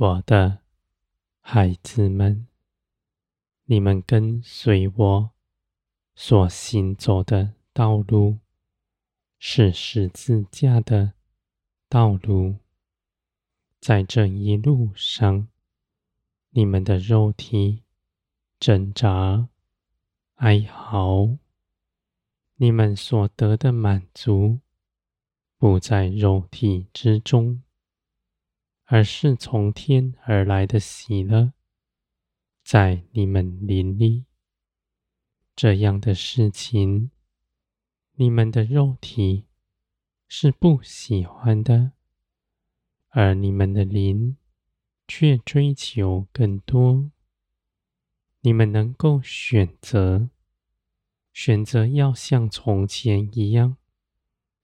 我的孩子们，你们跟随我所行走的道路，是十字架的道路。在这一路上，你们的肉体挣扎、哀嚎，你们所得的满足，不在肉体之中，而是从天而来的喜乐，在你们灵里。这样的事情，你们的肉体是不喜欢的。而你们的灵却追求更多。你们能够选择，选择要像从前一样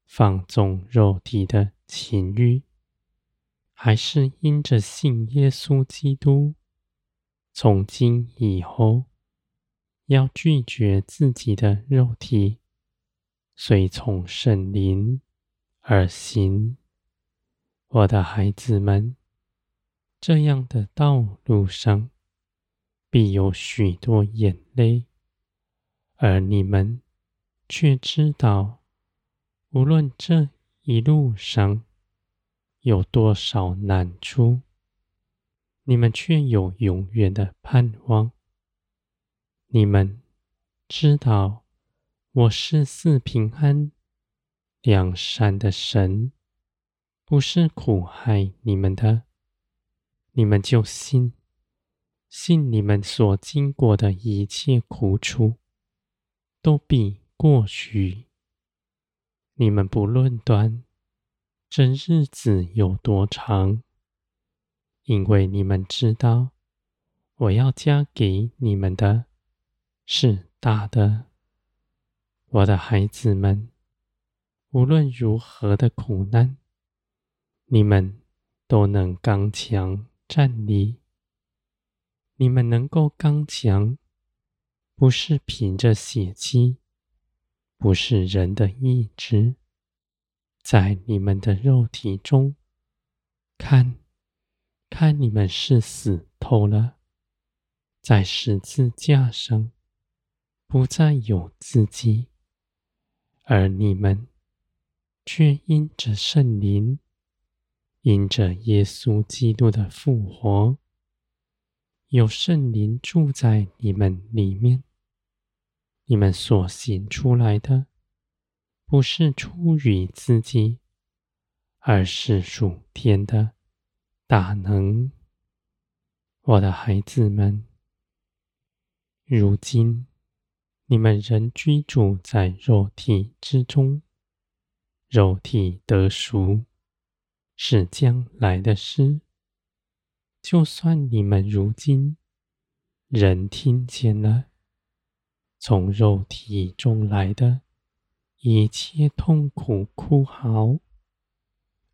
放纵肉体的情欲，还是因着信耶稣基督，从今以后要拒绝自己的肉体，随从圣灵而行。我的孩子们，这样的道路上必有许多眼泪，而你们却知道，无论这一路上有多少难处，你们却有永远的盼望。你们知道，我是四平安、两善的神。不是苦害你们的，你们就信，信你们所经过的一切苦楚，都必过去。你们不论端这日子有多长，因为你们知道，我要加给你们的是大的。我的孩子们，无论如何的苦难。你们都能刚强站立。你们能够刚强，不是凭着血气，不是人的意志，在你们的肉体中，看，看你们是死透了，在十字架上，不再有自己，而你们却因着圣灵。因着耶稣基督的复活，有圣灵住在你们里面，你们所行出来的，不是出于自己，而是属天的大能。我的孩子们，如今你们仍居住在肉体之中，肉体得熟。是将来的事。就算你们如今仍听见了从肉体中来的一切痛苦哭嚎，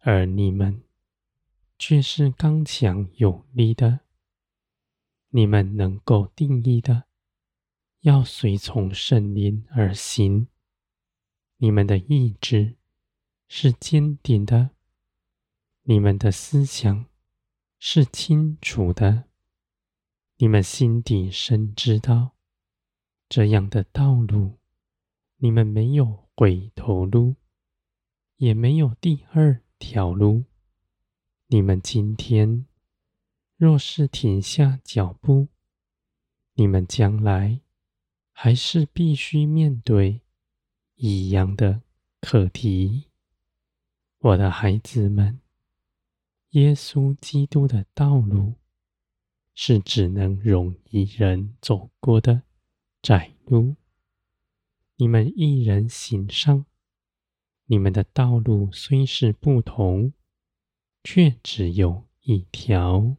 而你们却是刚强有力的，你们能够定义的，要随从圣灵而行，你们的意志是坚定的。你们的思想是清楚的，你们心底深知道，这样的道路，你们没有回头路，也没有第二条路。你们今天若是停下脚步，你们将来还是必须面对一样的课题，我的孩子们。耶稣基督的道路是只能容一人走过的窄路。你们一人行上，你们的道路虽是不同，却只有一条。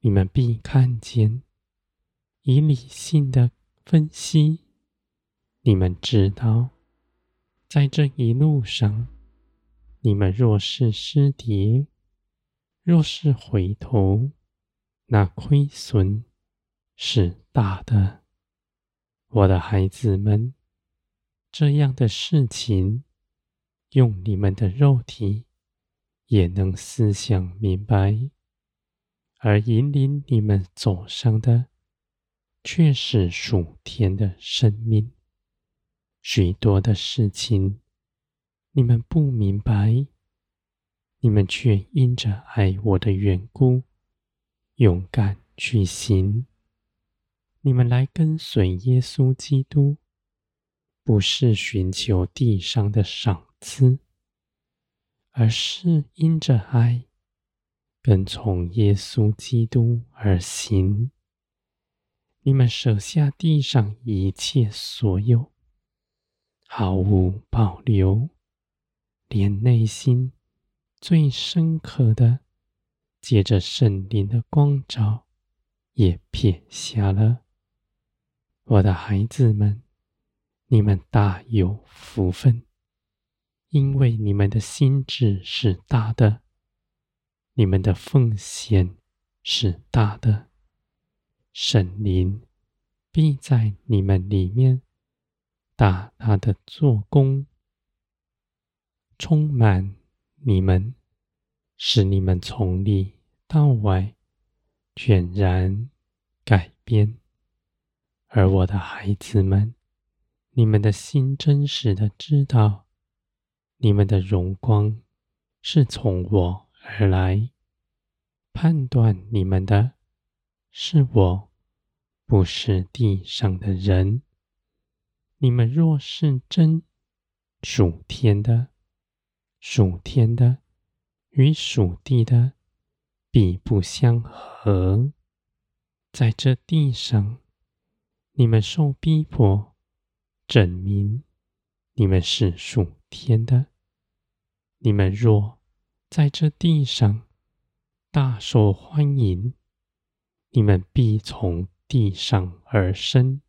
你们必看见，以理性的分析，你们知道，在这一路上，你们若是失跌。若是回头，那亏损是大的。我的孩子们，这样的事情，用你们的肉体也能思想明白。而引领你们走上的，却是属天的生命。许多的事情，你们不明白，你们却因着爱我的缘故，勇敢去行。你们来跟随耶稣基督，不是寻求地上的赏赐，而是因着爱，跟从耶稣基督而行。你们舍下地上一切所有，毫无保留，连内心最深刻的，借着圣灵的光照，也撇下了。我的孩子们，你们大有福分，因为你们的心智是大的，你们的奉献是大的，神灵必在你们里面大大的做工，充满你们，使你们从里到外全然改变。而我的孩子们，你们的心真实的知道，你们的荣光是从我而来，判断你们的是我，不是地上的人。你们若是真属天的，属天的与属地的必不相合，在这地上。你们受逼迫，证明你们是属天的。你们若在这地上大受欢迎，你们必从地上而生，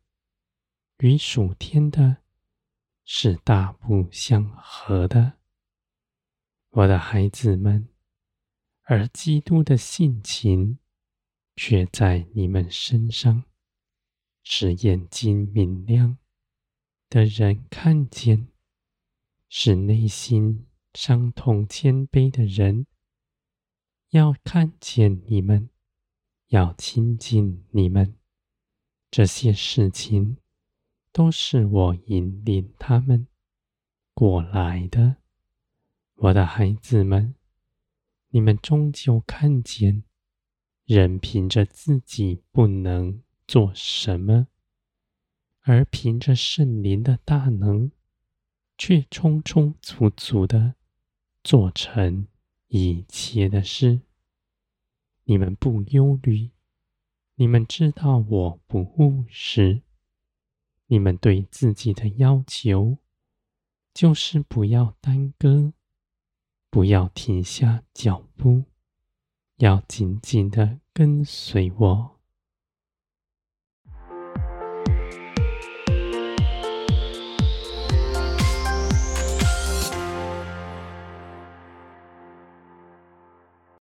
与属天的是大不相合的。我的孩子们，而基督的性情却在你们身上。使眼睛明亮的人看见，使内心伤痛谦卑的人要看见你们，要亲近你们。这些事情都是我引领他们过来的。我的孩子们，你们终究看见，人凭着自己不能。做什么，而凭着圣灵的大能，却充充足足的做成一切的事。你们不忧虑，你们知道我不务实。你们对自己的要求，就是不要耽搁，不要停下脚步，要紧紧的跟随我。